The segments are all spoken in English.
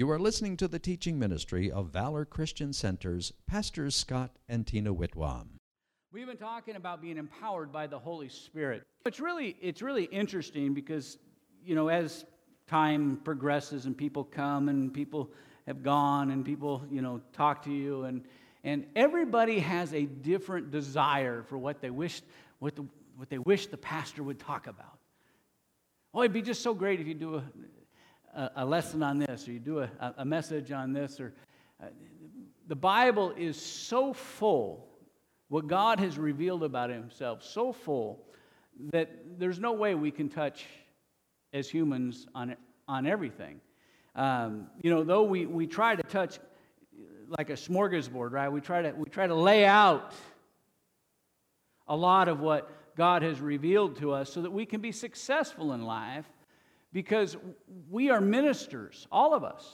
You are listening to the teaching ministry of Valor Christian Center's Pastors Scott and Tina Whitwam. We've been talking about being empowered by the Holy Spirit. It's really, it's really interesting because, you know, as time progresses and people come and people have gone and people, you know, talk to you and, and everybody has a different desire for what they wish, what, the, what they wish the pastor would talk about. Oh, it'd be just so great if you do a, a, a lesson on this or you do a, a message on this or uh, the Bible is so full what God has revealed about himself so full that there's no way we can touch as humans on, on everything. Um, you know, though we, we try to touch like a smorgasbord, right? We try to, we try to lay out a lot of what God has revealed to us so that we can be successful in life because we are ministers, all of us.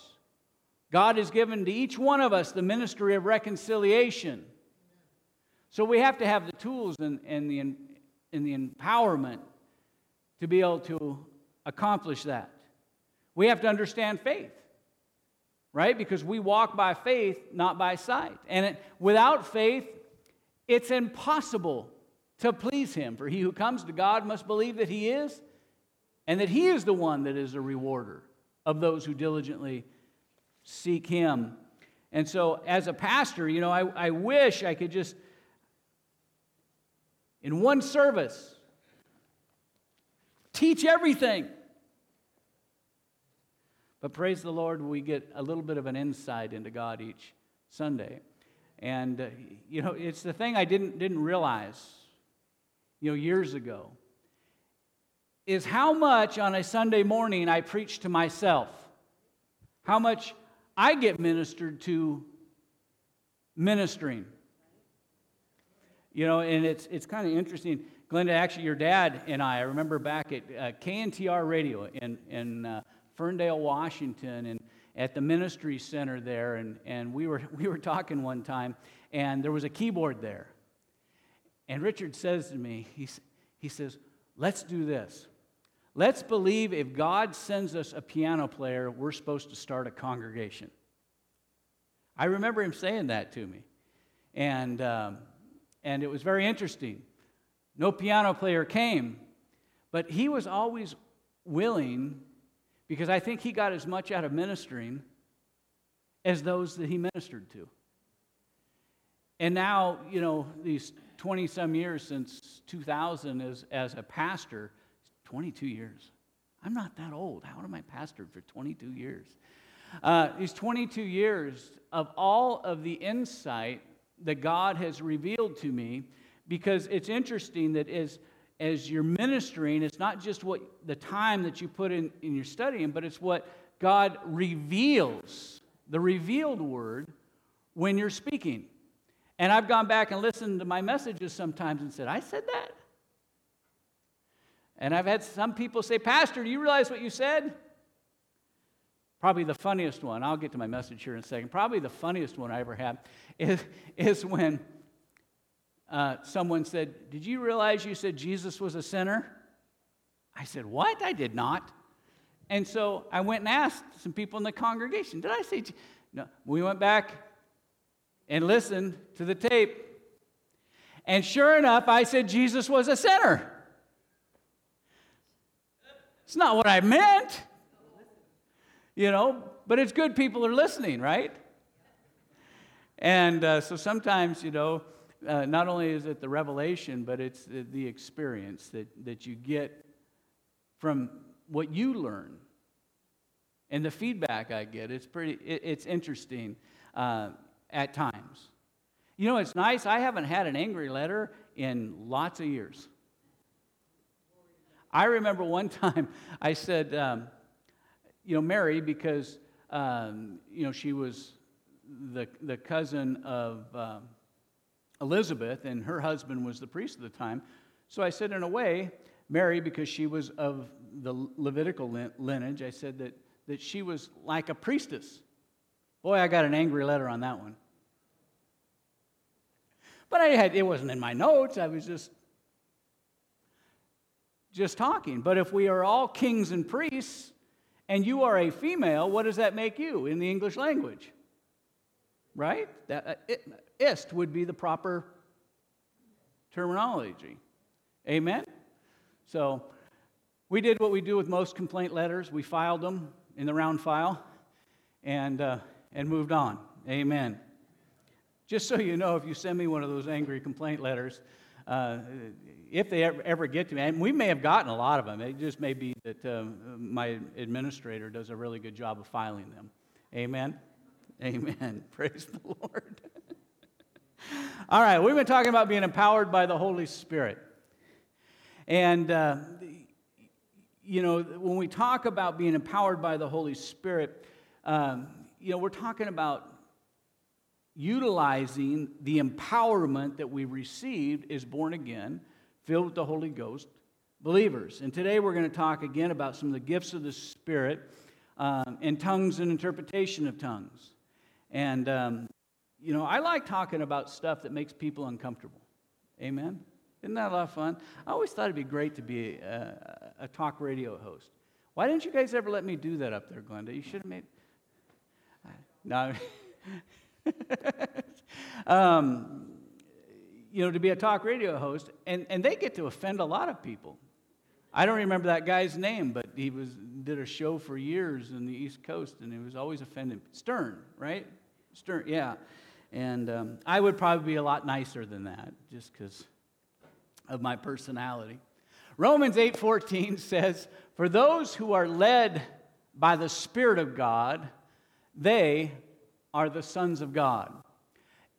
God has given to each one of us the ministry of reconciliation. So we have to have the tools and, and, the, and the empowerment to be able to accomplish that. We have to understand faith, right? Because we walk by faith, not by sight. And it, without faith, it's impossible to please Him. For he who comes to God must believe that He is, and that He is the one that is a rewarder of those who diligently seek Him. And so, as a pastor, you know, I, I wish I could just in one service. Teach everything. But praise the Lord, we get a little bit of an insight into God each Sunday. And, uh, you know, it's the thing I didn't, didn't realize, you know, years ago, is how much on a Sunday morning I preach to myself, how much I get ministered to ministering. You know, and it's, it's kind of interesting. Glenda, actually, your dad and I, I remember back at uh, KNTR Radio in, in uh, Ferndale, Washington, and at the ministry center there, and, and we, were, we were talking one time, and there was a keyboard there. And Richard says to me, he, he says, Let's do this. Let's believe if God sends us a piano player, we're supposed to start a congregation. I remember him saying that to me. And um, and it was very interesting. No piano player came, but he was always willing, because I think he got as much out of ministering as those that he ministered to. And now, you know, these 20 some years since 2000 as, as a pastor, 22 years. I'm not that old. How am I pastored for 22 years? Uh, these 22 years of all of the insight that God has revealed to me because it's interesting that as, as you're ministering, it's not just what the time that you put in, in your studying, but it's what God reveals, the revealed word, when you're speaking. And I've gone back and listened to my messages sometimes and said, I said that? And I've had some people say, Pastor, do you realize what you said? Probably the funniest one, I'll get to my message here in a second. Probably the funniest one I ever had is, is when uh, someone said, Did you realize you said Jesus was a sinner? I said, What? I did not. And so I went and asked some people in the congregation, Did I say? No. We went back and listened to the tape. And sure enough, I said Jesus was a sinner. It's not what I meant. You know, but it's good people are listening, right? And uh, so sometimes, you know, uh, not only is it the revelation, but it's the, the, experience that, that you get from what you learn and the feedback I get. It's pretty, it, it's interesting uh, at times. You know, it's nice. I haven't had an angry letter in lots of years. I remember one time I said, um, you know, Mary, because, um, you know, she was the, the cousin of um, Elizabeth, and her husband was the priest at the time. So I said, in a way, Mary, because she was of the Levitical lineage, I said that, that she was like a priestess. Boy, I got an angry letter on that one. But I had, it wasn't in my notes. I was just just talking. But if we are all kings and priests, and you are a female, what does that make you in the English language? Right? That, uh, it, ist would be the proper terminology. Amen? So we did what we do with most complaint letters. We filed them in the round file and, uh, and moved on. Amen. Just so you know, if you send me one of those angry complaint letters, uh, if they ever, ever, get to me, and we may have gotten a lot of them, it just may be that uh, my administrator does a really good job of filing them. Amen? Amen. Praise the Lord. All right, we've been talking about being empowered by the Holy Spirit. And, uh, you know, when we talk about being empowered by the Holy Spirit, um, you know, we're talking about utilizing the empowerment that we received as born again, filled with the Holy Ghost believers. And today we're going to talk again about some of the gifts of the Spirit um, and tongues and interpretation of tongues. And, um, you know, I like talking about stuff that makes people uncomfortable. Amen? Isn't that a lot of fun? I always thought it'd be great to be a, a talk radio host. Why didn't you guys ever let me do that up there, Glenda? You should have made. No. um, you know, to be a talk radio host, and, and they get to offend a lot of people. I don't remember that guy's name, but he was did a show for years in the East Coast, and he was always offending. Stern, right? Stern, yeah. And um, I would probably be a lot nicer than that, just because of my personality. Romans 8:14 says, "For those who are led by the Spirit of God, they are the sons of God.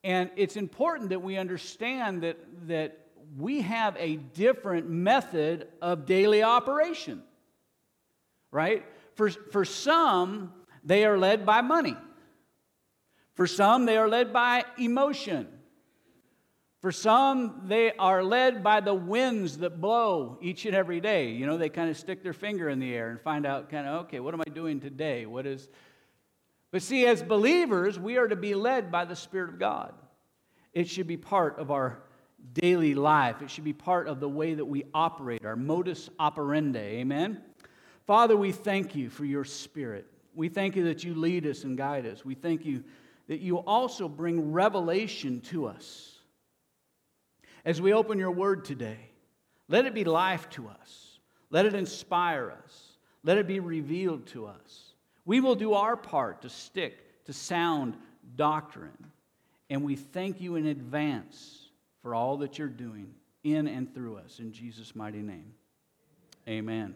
And it's important that we understand that, that we have a different method of daily operation, right? For, for some, they are led by money. For some, they are led by emotion. For some, they are led by the winds that blow each and every day. You know, they kind of stick their finger in the air and find out, kind of, okay, what am I doing today? What is, but see, as believers, we are to be led by the Spirit of God. It should be part of our daily life, it should be part of the way that we operate, our modus operandi. Amen? Father, we thank you for your Spirit. We thank you that you lead us and guide us. We thank you that you also bring revelation to us. As we open your word today, let it be life to us. Let it inspire us. Let it be revealed to us. We will do our part to stick to sound doctrine. And we thank you in advance for all that you're doing in and through us. In Jesus' mighty name. Amen.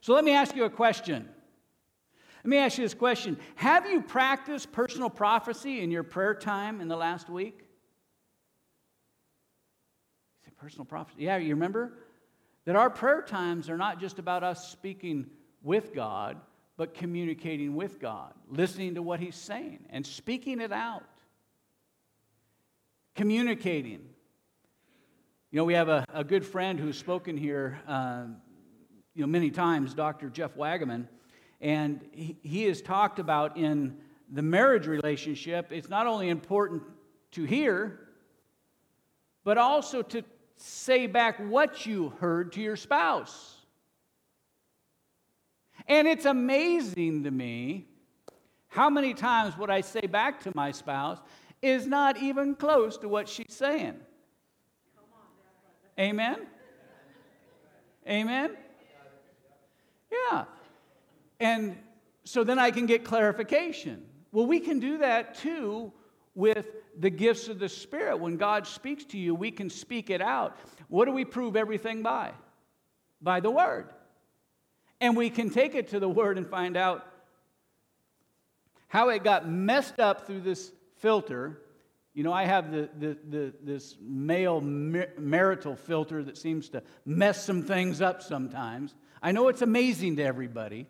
So let me ask you a question. Let me ask you this question Have you practiced personal prophecy in your prayer time in the last week? personal prophecy. Yeah, you remember? That our prayer times are not just about us speaking with God, but communicating with God, listening to what He's saying, and speaking it out. Communicating. You know, we have a, a good friend who's spoken here, uh, you know, many times, Dr. Jeff Wagaman, and he, he has talked about in the marriage relationship, it's not only important to hear, but also to say back what you heard to your spouse. And it's amazing to me how many times what I say back to my spouse is not even close to what she's saying. Amen? Amen? Yeah. And so then I can get clarification. Well, we can do that too with the gifts of the Spirit. When God speaks to you, we can speak it out. What do we prove everything by? By the Word. And we can take it to the Word and find out how it got messed up through this filter. You know, I have the, the, the, this male marital filter that seems to mess some things up sometimes. I know it's amazing to everybody,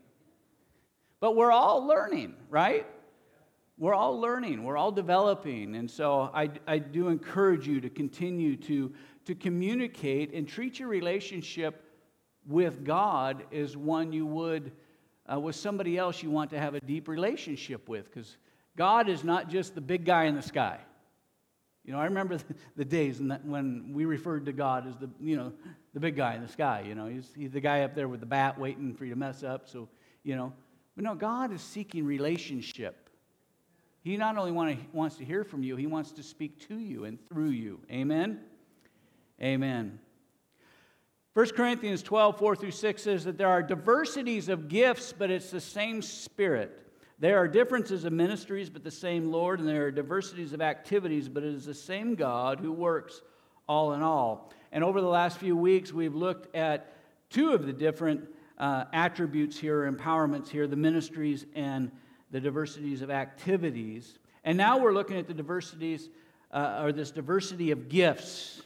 but we're all learning, right? We're all learning, we're all developing. And so I, I do encourage you to continue to, to communicate and treat your relationship with God is one you would uh, with somebody else you want to have a deep relationship with because God is not just the big guy in the sky. You know, I remember the days when we referred to God as the, you know, the big guy in the sky. You know, he's, he's the guy up there with the bat waiting for you to mess up. So, you know, But no, God is seeking relationship. He not only want to, wants to hear from you, He wants to speak to you and through you. Amen? Amen. 1 Corinthians 12, 4 through 6 says that there are diversities of gifts, but it's the same Spirit. There are differences of ministries, but the same Lord, and there are diversities of activities, but it is the same God who works all in all. And over the last few weeks, we've looked at two of the different uh, attributes here, empowerments here, the ministries and the diversities of activities. And now we're looking at the diversities, uh, or this diversity of gifts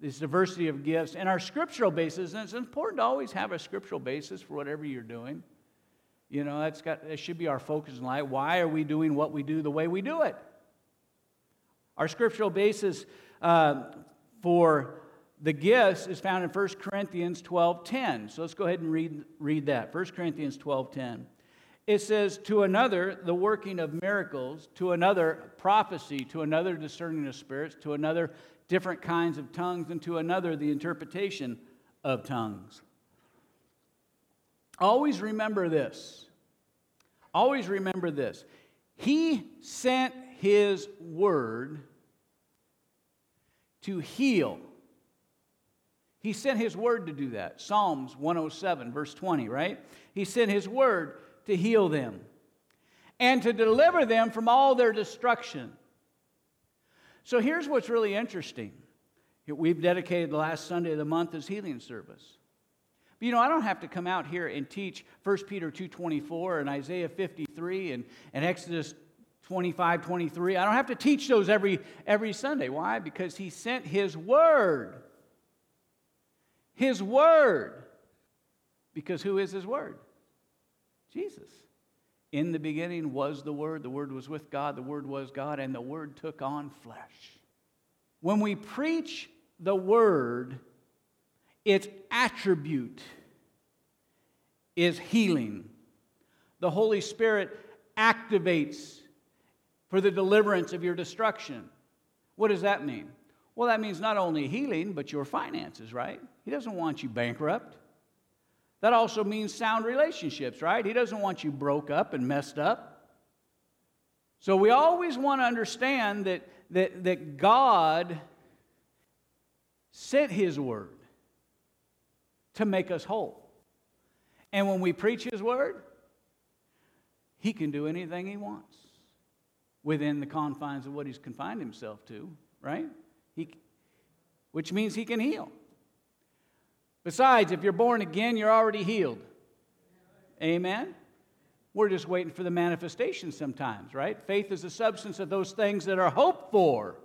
this diversity of gifts and our scriptural basis. And it's important to always have a scriptural basis for whatever you're doing. You know, that's got that should be our focus in life. Why are we doing what we do the way we do it? Our scriptural basis uh, for the gifts is found in 1 Corinthians 12:10. So let's go ahead and read, read that. 1 Corinthians 12:10. It says, To another, the working of miracles, to another, prophecy, to another, discerning of spirits, to another, different kinds of tongues, and to another, the interpretation of tongues. Always remember this. Always remember this. He sent his word to heal. He sent his word to do that. Psalms 107, verse 20, right? He sent his word to heal them and to deliver them from all their destruction. So here's what's really interesting. We've dedicated the last Sunday of the month as healing service. But you know, I don't have to come out here and teach 1 Peter 2.24 and Isaiah 53 and, and Exodus 25, 23. I don't have to teach those every, every Sunday. Why? Because he sent his word. His word. Because who is his word? Jesus. In the beginning was the Word, the Word was with God, the Word was God, and the Word took on flesh. When we preach the Word, its attribute is healing. The Holy Spirit activates for the deliverance of your destruction. What does that mean? Well, that means not only healing, but your finances, right? He doesn't want you bankrupt. That also means sound relationships, right? He doesn't want you broke up and messed up. So we always want to understand that, that, that God sent His word to make us whole. And when we preach His word, He can do anything He wants within the confines of what He's confined Himself to, right? He, which means He can heal. Besides, if you're born again, you're already healed. Amen? We're just waiting for the manifestation sometimes, right? Faith is the substance of those things that are hoped for,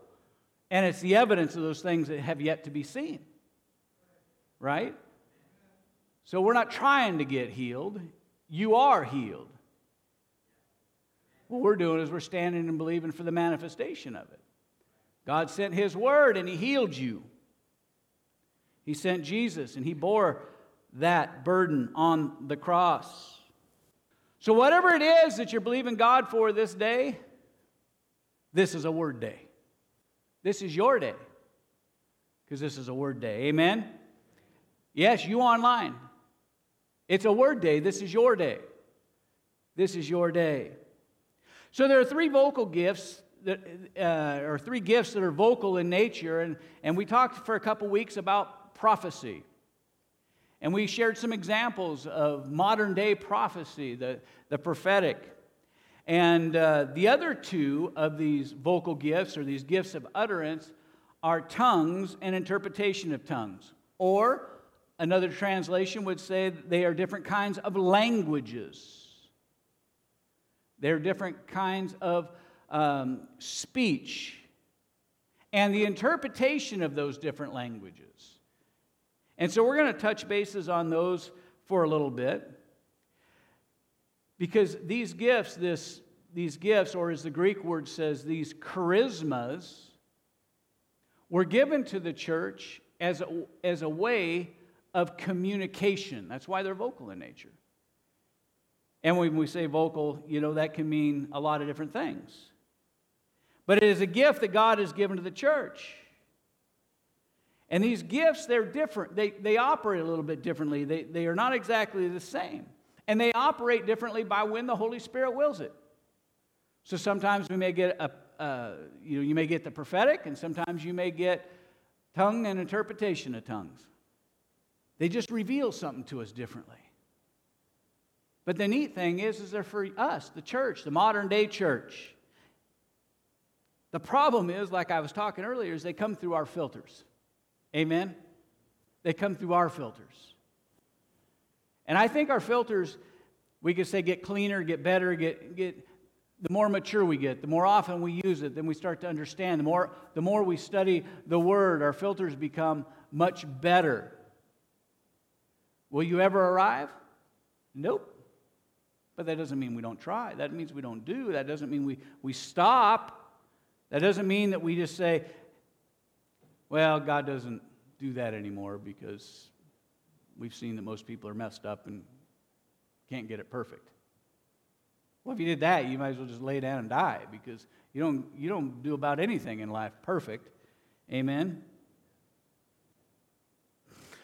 and it's the evidence of those things that have yet to be seen, right? So we're not trying to get healed, you are healed. What we're doing is we're standing and believing for the manifestation of it. God sent His word and He healed you. He sent Jesus and he bore that burden on the cross. So, whatever it is that you're believing God for this day, this is a word day. This is your day because this is a word day. Amen? Yes, you online. It's a word day. This is your day. This is your day. So, there are three vocal gifts that, uh, or three gifts that are vocal in nature, and, and we talked for a couple weeks about prophecy. And we shared some examples of modern day prophecy, the, the prophetic. And uh, the other two of these vocal gifts, or these gifts of utterance, are tongues and interpretation of tongues. Or another translation would say they are different kinds of languages. They're different kinds of um, speech and the interpretation of those different languages. And so we're going to touch bases on those for a little bit. Because these gifts, this, these gifts, or as the Greek word says, these charismas, were given to the church as a, as a way of communication. That's why they're vocal in nature. And when we say vocal, you know, that can mean a lot of different things. But it is a gift that God has given to the church. And these gifts, they're different. They, they operate a little bit differently. They, they are not exactly the same. And they operate differently by when the Holy Spirit wills it. So sometimes we may get a, uh, you know, you may get the prophetic, and sometimes you may get tongue and interpretation of tongues. They just reveal something to us differently. But the neat thing is, is they're for us, the church, the modern day church. The problem is, like I was talking earlier, is they come through our filters. Amen? They come through our filters. And I think our filters, we could say, get cleaner, get better, get, get the more mature we get, the more often we use it, then we start to understand. The more, the more we study the Word, our filters become much better. Will you ever arrive? Nope. But that doesn't mean we don't try. That means we don't do. That doesn't mean we, we stop. That doesn't mean that we just say, well, God doesn't do that anymore because we've seen that most people are messed up and can't get it perfect. Well, if you did that, you might as well just lay down and die because you don't, you don't do about anything in life perfect. Amen?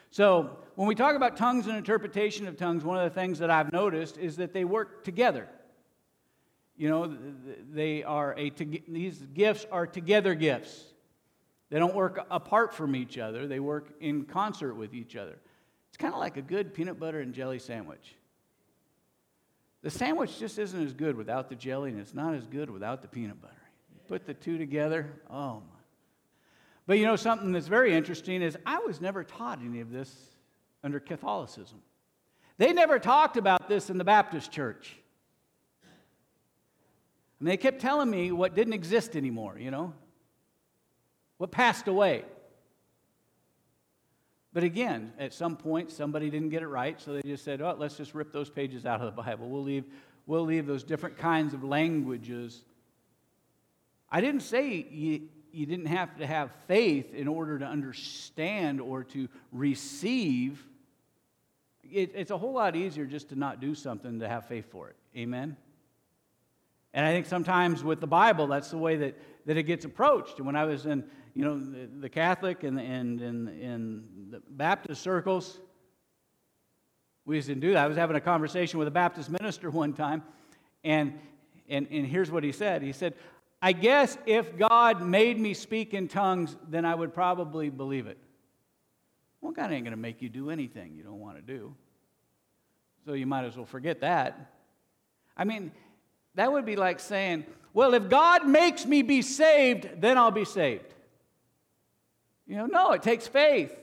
So, when we talk about tongues and interpretation of tongues, one of the things that I've noticed is that they work together. You know, they are a, these gifts are together gifts. They don't work apart from each other, they work in concert with each other. It's kind of like a good peanut butter and jelly sandwich. The sandwich just isn't as good without the jelly, and it's not as good without the peanut butter. You put the two together, oh my. But you know, something that's very interesting is I was never taught any of this under Catholicism. They never talked about this in the Baptist church. And they kept telling me what didn't exist anymore, you know, what passed away. But again, at some point, somebody didn't get it right, so they just said, oh, let's just rip those pages out of the Bible. We'll leave, we'll leave those different kinds of languages. I didn't say you, you didn't have to have faith in order to understand or to receive. It, it's a whole lot easier just to not do something to have faith for it. Amen? And I think sometimes with the Bible, that's the way that, that it gets approached. And when I was in you know, the, the Catholic and, and, and, and the Baptist circles, we just didn't do that. I was having a conversation with a Baptist minister one time, and, and, and here's what he said. He said, I guess if God made me speak in tongues, then I would probably believe it. Well, God ain't going to make you do anything you don't want to do. So you might as well forget that. I mean, that would be like saying, well, if God makes me be saved, then I'll be saved. You know, no, it takes faith.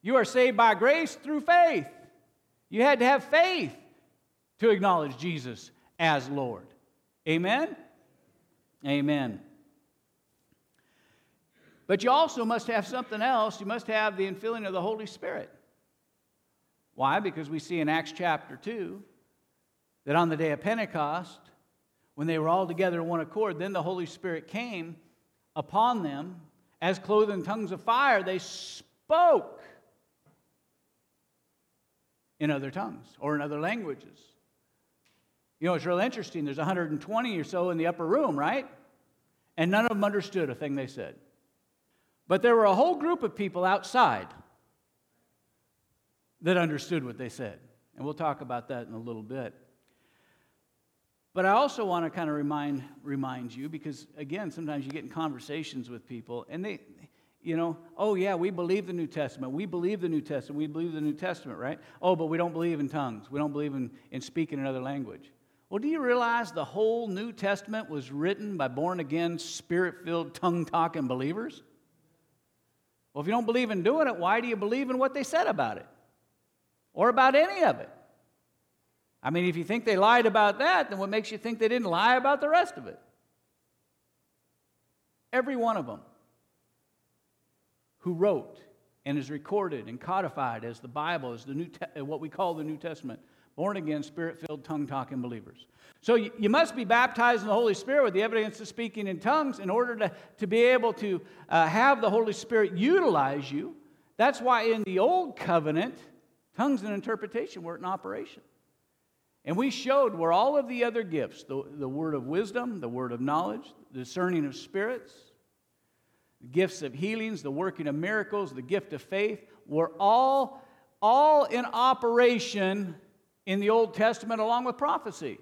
You are saved by grace through faith. You had to have faith to acknowledge Jesus as Lord. Amen? Amen. But you also must have something else. You must have the infilling of the Holy Spirit. Why? Because we see in Acts chapter 2 that on the day of Pentecost, when they were all together in one accord, then the Holy Spirit came upon them as clothed in tongues of fire. They spoke in other tongues or in other languages. You know, it's real interesting. There's 120 or so in the upper room, right? And none of them understood a thing they said. But there were a whole group of people outside that understood what they said. And we'll talk about that in a little bit. But I also want to kind of remind, remind you, because again, sometimes you get in conversations with people and they, you know, oh yeah, we believe the New Testament. We believe the New Testament. We believe the New Testament, right? Oh, but we don't believe in tongues. We don't believe in, in speaking another language. Well, do you realize the whole New Testament was written by born again, spirit filled, tongue talking believers? Well, if you don't believe in doing it, why do you believe in what they said about it? Or about any of it? I mean, if you think they lied about that, then what makes you think they didn't lie about the rest of it? Every one of them who wrote and is recorded and codified as the Bible, as the New Te- what we call the New Testament, born again, spirit filled, tongue talking believers. So you, you, must be baptized in the Holy Spirit with the evidence of speaking in tongues in order to, to be able to uh, have the Holy Spirit utilize you. That's why in the Old Covenant, tongues and interpretation were in operation. And we showed where all of the other gifts the, the word of wisdom, the word of knowledge, discerning of spirits, the gifts of healings, the working of miracles, the gift of faith were all, all in operation in the Old Testament along with prophecy.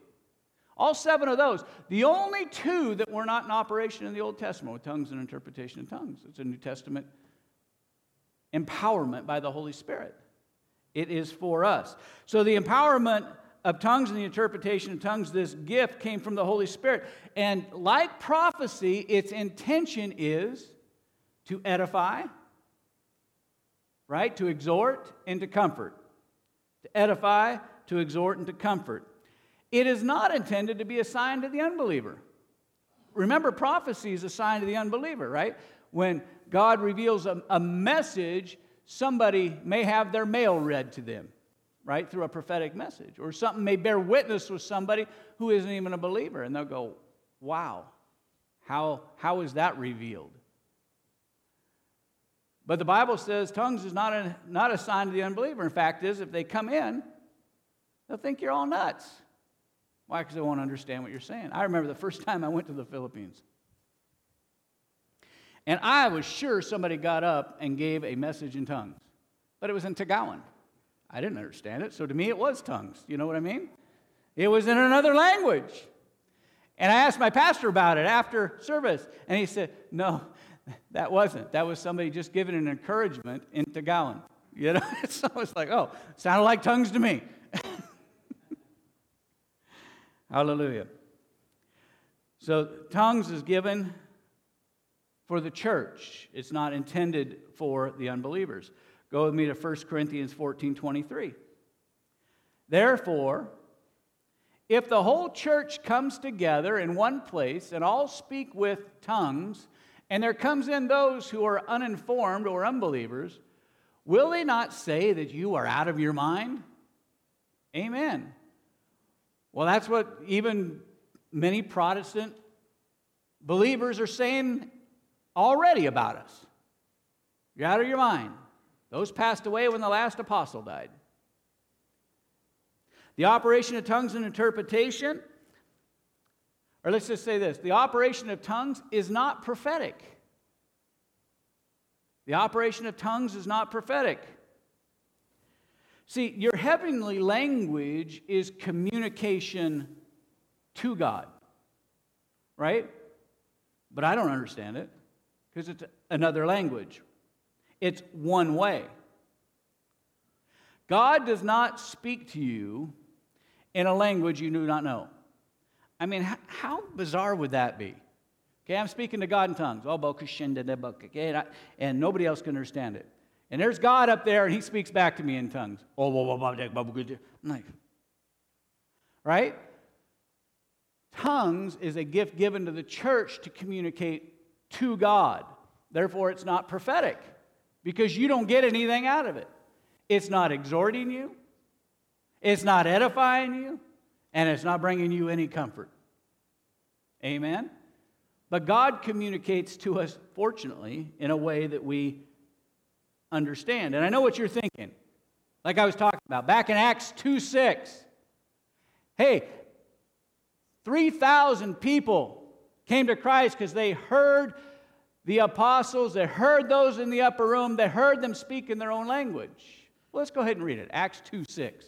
All seven of those. The only two that were not in operation in the Old Testament were tongues and interpretation of tongues. It's a New Testament empowerment by the Holy Spirit. It is for us. So the empowerment of tongues and the interpretation of tongues, this gift came from the Holy Spirit. And like prophecy, its intention is to edify, right? To exhort and to comfort. To edify, to exhort, and to comfort. It is not intended to be a sign to the unbeliever. Remember, prophecy is a sign to the unbeliever, right? When God reveals a, a message, somebody may have their mail read to them, right, through a prophetic message. Or something may bear witness with somebody who isn't even a believer, and they'll go, wow, how, how is that revealed? But the Bible says tongues is not a, not a sign to the unbeliever. In fact, is if they come in, they'll think you're all nuts. Why? Because they won't understand what you're saying. I remember the first time I went to the Philippines. And I was sure somebody got up and gave a message in tongues, but it was in Tagawan. I didn't understand it, so to me it was tongues. You know what I mean? It was in another language. And I asked my pastor about it after service, and he said, No, that wasn't. That was somebody just giving an encouragement in Tagawan. You know? so it's like, oh, sounded like tongues to me. Hallelujah. So, tongues is given for the church, it's not intended for the unbelievers. Go with me to 1 Corinthians 14 23. Therefore, if the whole church comes together in one place and all speak with tongues, and there comes in those who are uninformed or unbelievers, will they not say that you are out of your mind? Amen. Well, that's what even many Protestant believers are saying already about us. You're out of your mind. Those passed away when the last apostle died. The operation of tongues and interpretation, or let's just say this the operation of tongues is not prophetic. The operation of tongues is not prophetic. See, your heavenly language is communication to God, right? But I don't understand it because it's another language. It's one way. God does not speak to you in a language you do not know. I mean, how bizarre would that be? Okay, I'm speaking to God in tongues. Oh, and nobody else can understand it. And there's God up there, and he speaks back to me in tongues. Oh, I'm like, right? Tongues is a gift given to the church to communicate to God. Therefore, it's not prophetic because you don't get anything out of it. It's not exhorting you, it's not edifying you, and it's not bringing you any comfort. Amen? But God communicates to us, fortunately, in a way that we understand. And I know what you're thinking, like I was talking about back in Acts 2 6. Hey, 3,000 people came to Christ because they heard the apostles, they heard those in the upper room, they heard them speak in their own language. Well, let's go ahead and read it Acts 2 6.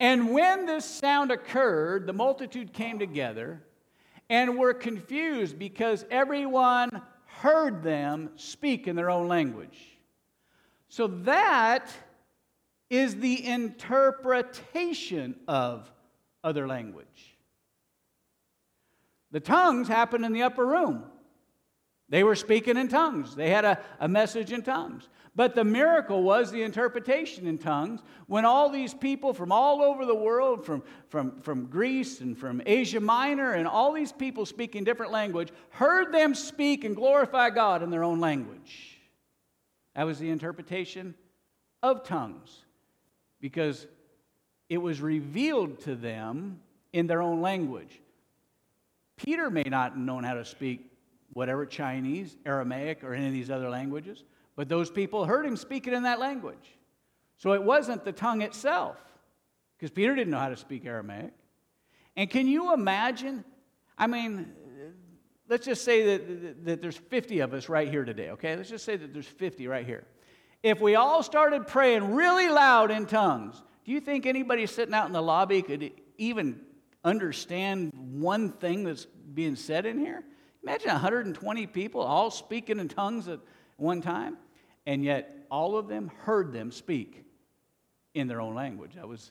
And when this sound occurred, the multitude came together and were confused because everyone heard them speak in their own language. So that is the interpretation of other language. The tongues happened in the upper room. They were speaking in tongues, they had a, a message in tongues. But the miracle was the interpretation in tongues when all these people from all over the world, from, from, from Greece and from Asia Minor, and all these people speaking different language, heard them speak and glorify God in their own language. That was the interpretation of tongues because it was revealed to them in their own language. Peter may not have known how to speak whatever Chinese, Aramaic, or any of these other languages, but those people heard him speaking in that language. So it wasn't the tongue itself, because Peter didn't know how to speak Aramaic. And can you imagine? I mean, let's just say that, that there's 50 of us right here today, okay? Let's just say that there's 50 right here. If we all started praying really loud in tongues, do Do you think anybody sitting out in the lobby could even understand one thing that's being said in here? Imagine 120 people all speaking in tongues at one time, and yet all of them heard them speak in their own language. That was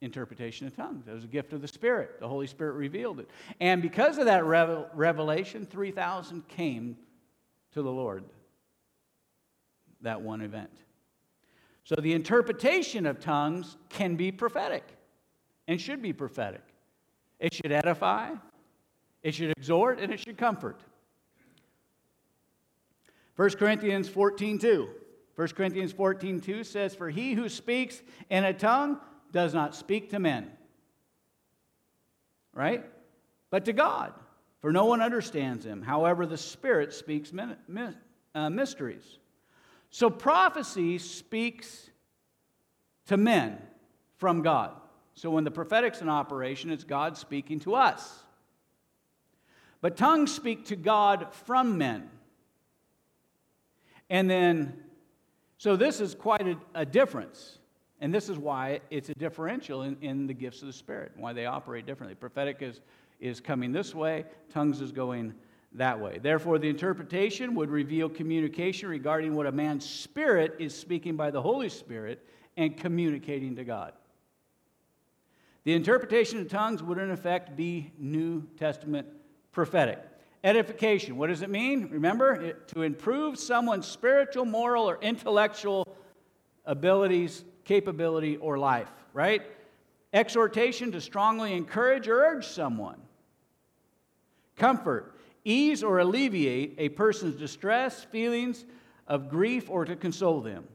interpretation of tongues. That was a gift of the Spirit. The Holy Spirit revealed it. And because of that revelation, 3,000 came to the Lord that one event. So the interpretation of tongues can be prophetic and should be prophetic. It should edify, it should exhort, and it should comfort. 1 Corinthians 14 2. 1 Corinthians 14 2 says, For he who speaks in a tongue does not speak to men, right? But to God, for no one understands him. However, the Spirit speaks uh, mysteries. So prophecy speaks to men from God. So when the prophetic's in operation, it's God speaking to us. But tongues speak to God from men. And then, so this is quite a, a difference. And this is why it's a differential in, in the gifts of the Spirit, why they operate differently. Prophetic is, is coming this way, tongues is going that way. Therefore, the interpretation would reveal communication regarding what a man's spirit is speaking by the Holy Spirit and communicating to God. The interpretation of tongues would, in effect, be New Testament prophetic. Edification, what does it mean? Remember, it, to improve someone's spiritual, moral, or intellectual abilities, capability, or life, right? Exhortation, to strongly encourage or urge someone. Comfort, ease or alleviate a person's distress, feelings of grief, or to console them.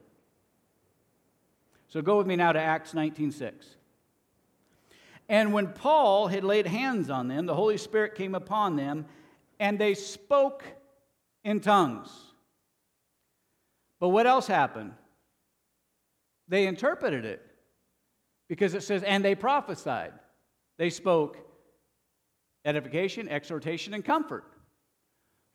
So go with me now to Acts 19:6. And when Paul had laid hands on them, the Holy Spirit came upon them, and they spoke in tongues. But what else happened? They interpreted it because it says, and they prophesied. They spoke edification, exhortation, and comfort.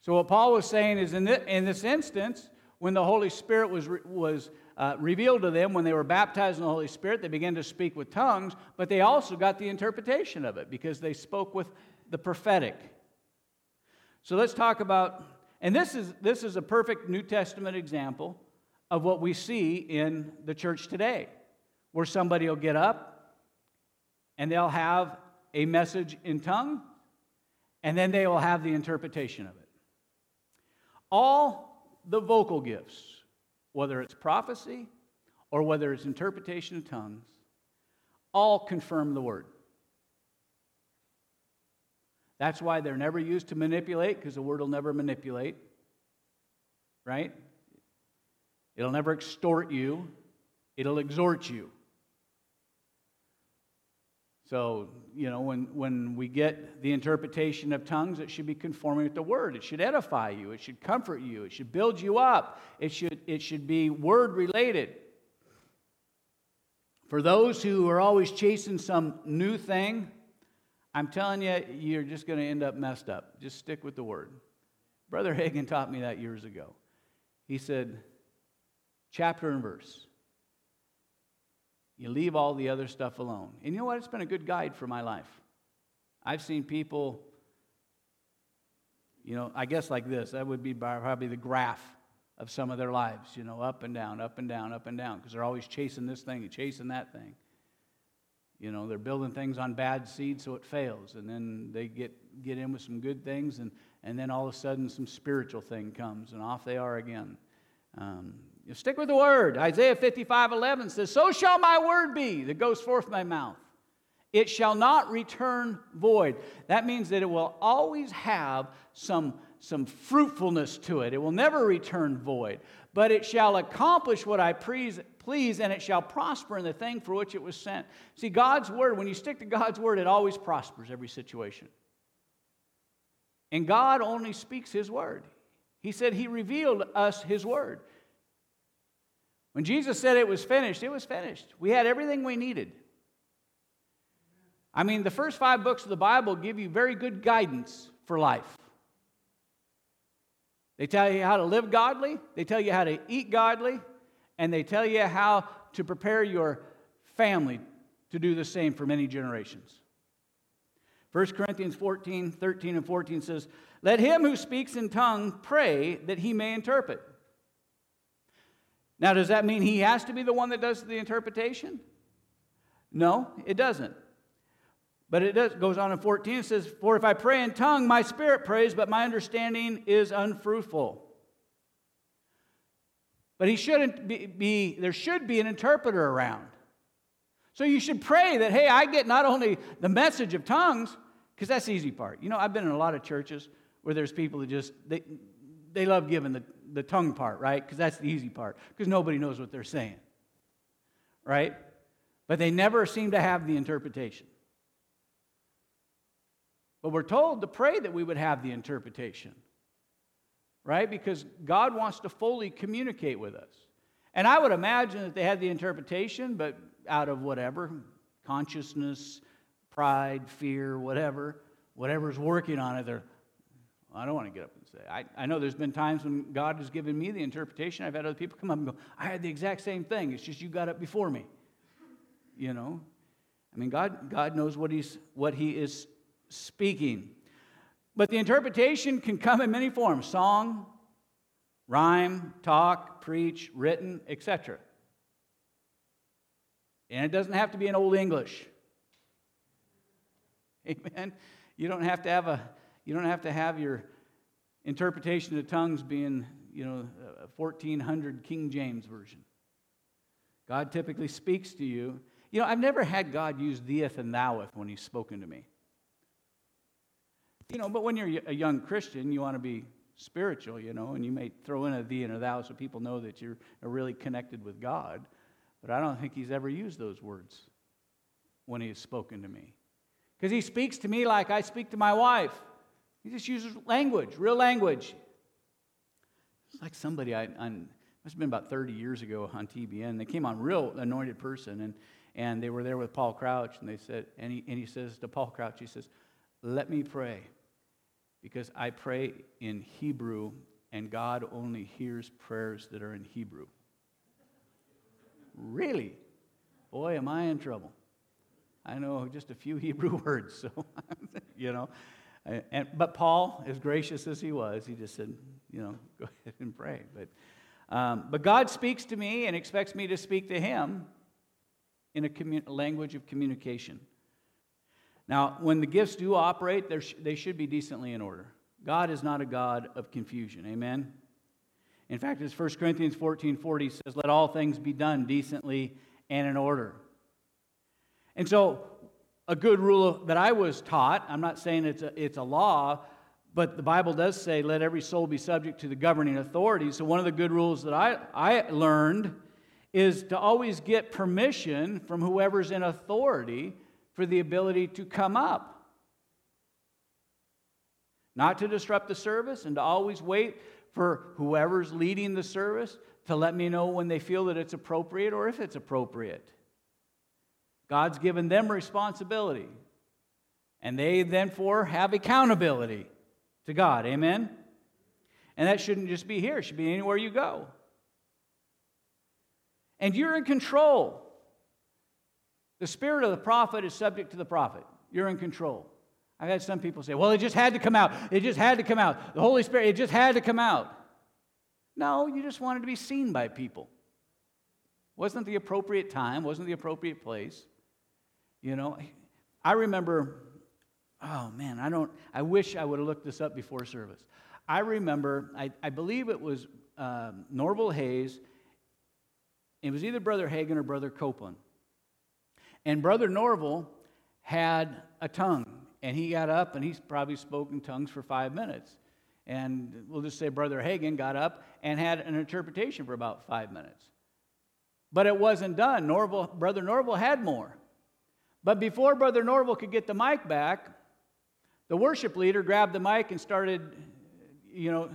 So, what Paul was saying is in, this, in this instance, when the Holy Spirit was, was uh, revealed to them, when they were baptized in the Holy Spirit, they began to speak with tongues, but they also got the interpretation of it because they spoke with the prophetic. So, let's talk about, and this is, this is a perfect New Testament example of what we see in the church today, where somebody will get up and they'll have a message in tongue, and then they will have the interpretation of it. All the vocal gifts, whether it's prophecy or whether it's interpretation of tongues, all confirm the word. That's why they're never used to manipulate, because the word will never manipulate, right? It'll never extort you, it'll exhort you. So, you know, when, when we get the interpretation of tongues, it should be conforming with the word. It should edify you. It should comfort you. It should build you up. It should, it should be word related. For those who are always chasing some new thing, I'm telling you, you're just going to end up messed up. Just stick with the word. Brother Hagin taught me that years ago. He said, chapter and verse. You leave all the other stuff alone. And you know what? It's been a good guide for my life. I've seen people, you know, I guess like this. That would be probably the graph of some of their lives, you know, up and down, up and down, up and down, because they're always chasing this thing and chasing that thing. You know, they're building things on bad seed so it fails. And then they get, get in with some good things, and, and then all of a sudden some spiritual thing comes, and off they are again. Um, you stick with the word. Isaiah 55 11 says, So shall my word be that goes forth my mouth. It shall not return void. That means that it will always have some, some fruitfulness to it. It will never return void, but it shall accomplish what I please, please, and it shall prosper in the thing for which it was sent. See, God's word, when you stick to God's word, it always prospers every situation. And God only speaks His word. He said He revealed us His word. When Jesus said it was finished, it was finished. We had everything we needed. I mean, the first five books of the Bible give you very good guidance for life. They tell you how to live godly, they tell you how to eat godly, and they tell you how to prepare your family to do the same for many generations. 1 Corinthians 14, 13, and 14 says, Let him who speaks in tongue pray that he may interpret. Now, does that mean he has to be the one that does the interpretation? No, it doesn't. But it does, goes on in 14, it says, For if I pray in tongue, my spirit prays, but my understanding is unfruitful. But he shouldn't be, be there should be an interpreter around. So you should pray that, hey, I get not only the message of tongues, because that's the easy part. You know, I've been in a lot of churches where there's people that just, they, they love giving the, the tongue part, right? Because that's the easy part, because nobody knows what they're saying, right? But they never seem to have the interpretation. But we're told to pray that we would have the interpretation, right? Because God wants to fully communicate with us. And I would imagine that they had the interpretation, but out of whatever consciousness, pride, fear, whatever, whatever's working on it, they're, I don't want to get up say. I, I know there's been times when God has given me the interpretation. I've had other people come up and go, I had the exact same thing. It's just you got up before me. You know? I mean, God, God knows what, he's, what He is speaking. But the interpretation can come in many forms song, rhyme, talk, preach, written, etc. And it doesn't have to be in Old English. Amen. You don't have to have a you don't have to have your interpretation of tongues being, you know, a 1400 King James version. God typically speaks to you. You know, I've never had God use theeth and thoueth when he's spoken to me. You know, but when you're a young Christian, you want to be spiritual, you know, and you may throw in a thee and a thou so people know that you're really connected with God. But I don't think he's ever used those words when he has spoken to me. Because he speaks to me like I speak to my wife. He just uses language, real language. It's like somebody I, on, must have been about 30 years ago on TBN. They came on real anointed person, and, and they were there with Paul Crouch, and they said, and he, and he says to Paul Crouch, he says, let me pray, because I pray in Hebrew, and God only hears prayers that are in Hebrew. Really? Boy, am I in trouble. I know just a few Hebrew words, so, you know. And, but Paul, as gracious as he was, he just said, you know, go ahead and pray. But, um, but God speaks to me and expects me to speak to him in a commun- language of communication. Now, when the gifts do operate, sh- they should be decently in order. God is not a God of confusion. Amen? In fact, as 1 Corinthians 14 40 says, let all things be done decently and in order. And so, a good rule that I was taught, I'm not saying it's a, it's a law, but the Bible does say, let every soul be subject to the governing authorities. So, one of the good rules that I, I learned is to always get permission from whoever's in authority for the ability to come up. Not to disrupt the service and to always wait for whoever's leading the service to let me know when they feel that it's appropriate or if it's appropriate. God's given them responsibility, and they therefore have accountability to God. Amen? And that shouldn't just be here, it should be anywhere you go. And you're in control. The spirit of the prophet is subject to the prophet. You're in control. I've had some people say, well, it just had to come out. It just had to come out. The Holy Spirit, it just had to come out. No, you just wanted to be seen by people. Wasn't the appropriate time, wasn't the appropriate place. You know, I remember, oh man, I don't, I wish I would have looked this up before service. I remember, I, I believe it was um, Norval Hayes. It was either Brother Hagin or Brother Copeland. And Brother Norval had a tongue and he got up and he's probably spoken tongues for five minutes. And we'll just say Brother Hagin got up and had an interpretation for about five minutes. But it wasn't done. Norval, Brother Norval had more. But before Brother Norval could get the mic back, the worship leader grabbed the mic and started, you know,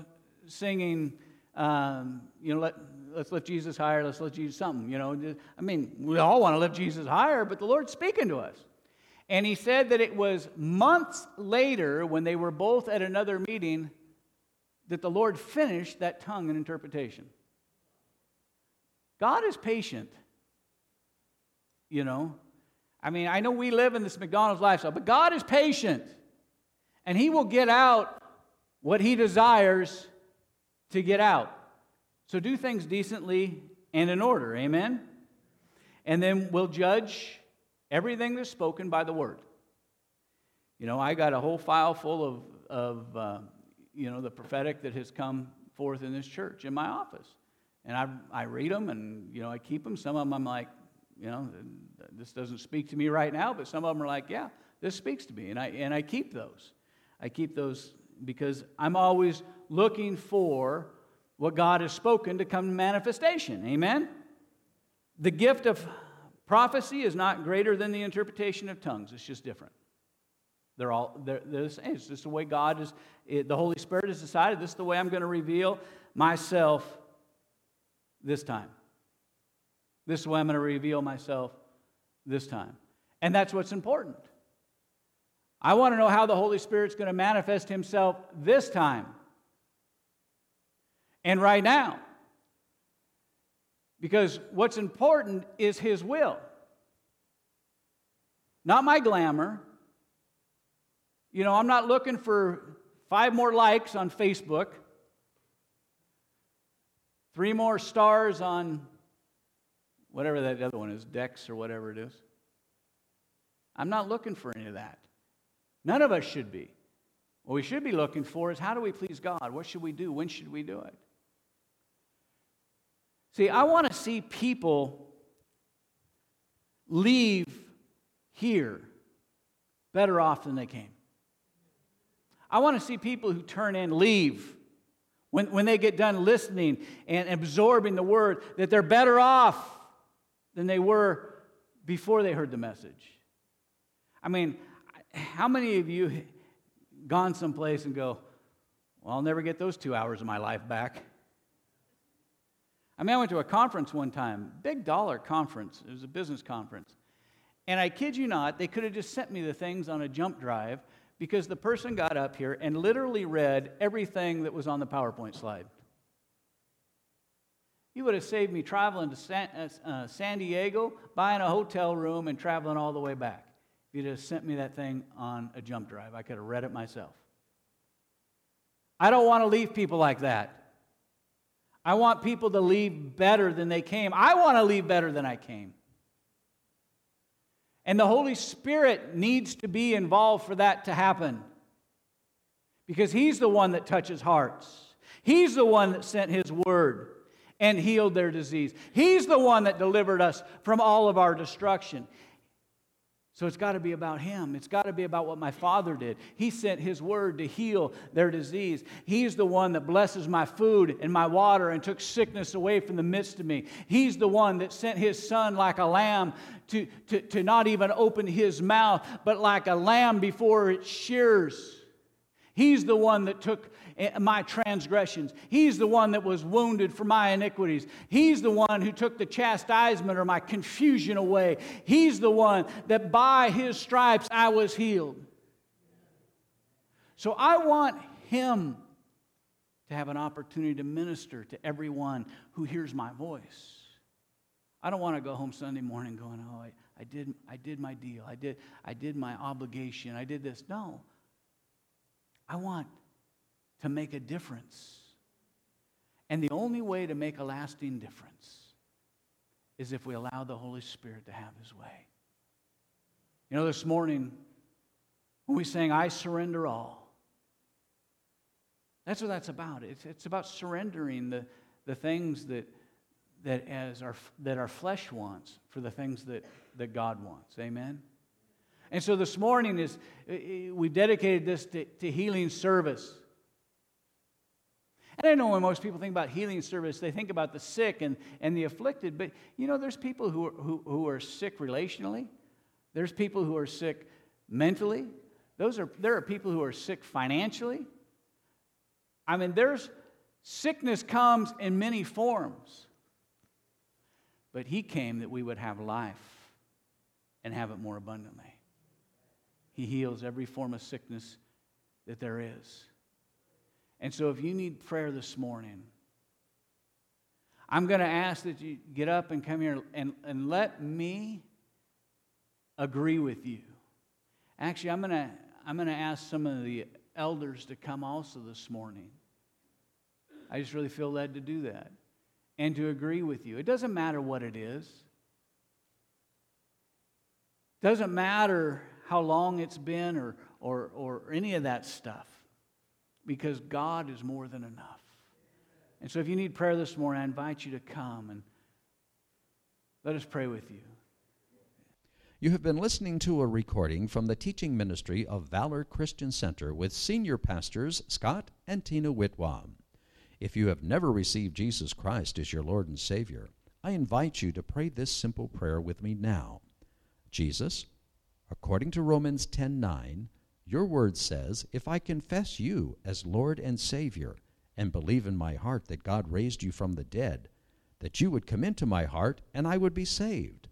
singing, um, you know, let, let's lift Jesus higher, let's lift Jesus something, you know. I mean, we all want to lift Jesus higher, but the Lord's speaking to us. And he said that it was months later, when they were both at another meeting, that the Lord finished that tongue and interpretation. God is patient. you know. I mean, I know we live in this McDonald's lifestyle, but God is patient. And He will get out what He desires to get out. So do things decently and in order. Amen? And then we'll judge everything that's spoken by the Word. You know, I got a whole file full of, of uh, you know, the prophetic that has come forth in this church in my office. And I, I read them and, you know, I keep them. Some of them I'm like, you know, this doesn't speak to me right now, but some of them are like, yeah, this speaks to me. And I, and I keep those. I keep those because I'm always looking for what God has spoken to come to manifestation. Amen? The gift of prophecy is not greater than the interpretation of tongues, it's just different. They're all they're, they're the same. It's just the way God is, it, the Holy Spirit has decided this is the way I'm going to reveal myself this time. This is way I'm going to reveal myself this time. And that's what's important. I want to know how the Holy Spirit's going to manifest himself this time and right now. Because what's important is his will, not my glamour. You know, I'm not looking for five more likes on Facebook, three more stars on whatever that other one is, Dex or whatever it is. I'm not looking for any of that. None of us should be. What we should be looking for is how do we please God? What should we do? When should we do it? See, I want to see people leave here better off than they came. I want to see people who turn in leave when, when they get done listening and absorbing the word that they're better off than they were before they heard the message. I mean, how many of you gone someplace and go, well, I'll never get those two hours of my life back? I mean, I went to a conference one time, big dollar conference. It was a business conference. And I kid you not, they could have just sent me the things on a jump drive because the person got up here and literally read everything that was on the PowerPoint slide. You would have saved me traveling to San, uh, uh, San Diego, buying a hotel room, and traveling all the way back. If you'd have sent me that thing on a jump drive, I could have read it myself. I don't want to leave people like that. I want people to leave better than they came. I want to leave better than I came. And the Holy Spirit needs to be involved for that to happen. Because He's the one that touches hearts, He's the one that sent His word and healed their disease. He's the one that delivered us from all of our destruction. So it's got to be about him. It's got to be about what my father did. He sent his word to heal their disease. He's the one that blesses my food and my water and took sickness away from the midst of me. He's the one that sent his son like a lamb to, to, to not even open his mouth, but like a lamb before it shears. He's the one that took my transgressions. He's the one that was wounded for my iniquities. He's the one who took the chastisement or my confusion away. He's the one that by his stripes I was healed. So I want him to have an opportunity to minister to everyone who hears my voice. I don't want to go home Sunday morning going, oh, I, I, did, I did my deal. I did, I did my obligation. I did this. No. I want to make a difference. And the only way to make a lasting difference is if we allow the Holy Spirit to have his way. You know, this morning, when we sang, I surrender all, that's what that's about. It's, it's about surrendering the, the things that, that, as our, that our flesh wants for the things that, that God wants. Amen? And so this morning is eh, eh, we dedicated this to, to healing service. And I know when most people think about healing service, they think about the sick and, and the afflicted. But you know, there's people who are, who, who are sick relationally, there's people who are sick mentally, Those are, there are people who are sick financially. I mean, there's sickness comes in many forms. But he came that we would have life and have it more abundantly. He heals every form of sickness that there is. And so, if you need prayer this morning, I'm going to ask that you get up and come here and, and let me agree with you. Actually, I'm going to I'm going to ask some of the elders to come also this morning. I just really feel led to do that and to agree with you. It doesn't matter what it is. Doesn't matter how long it's been or, or, or any of that stuff because God is more than enough. And so if you need prayer this morning, I invite you to come and let us pray with you. You have been listening to a recording from the teaching ministry of Valor Christian Center with senior pastors Scott and Tina Whitwam. If you have never received Jesus Christ as your Lord and Savior, I invite you to pray this simple prayer with me now. Jesus, according to Romans 10:9, your word says, "If I confess you as Lord and Savior and believe in my heart that God raised you from the dead, that you would come into my heart and I would be saved."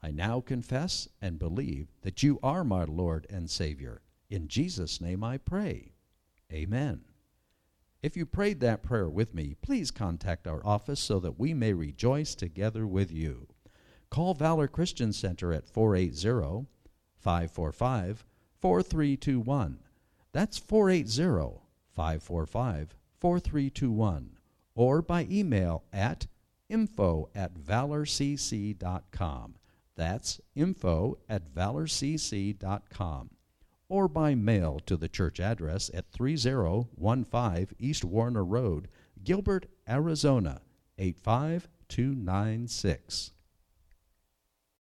I now confess and believe that you are my Lord and Savior. In Jesus' name I pray. Amen. If you prayed that prayer with me, please contact our office so that we may rejoice together with you. Call Valor Christian Center at 480 545 4321. That's 480 545 4321. Or by email at info at valorcc.com. That's info at valorcc.com or by mail to the church address at 3015 East Warner Road, Gilbert, Arizona 85296.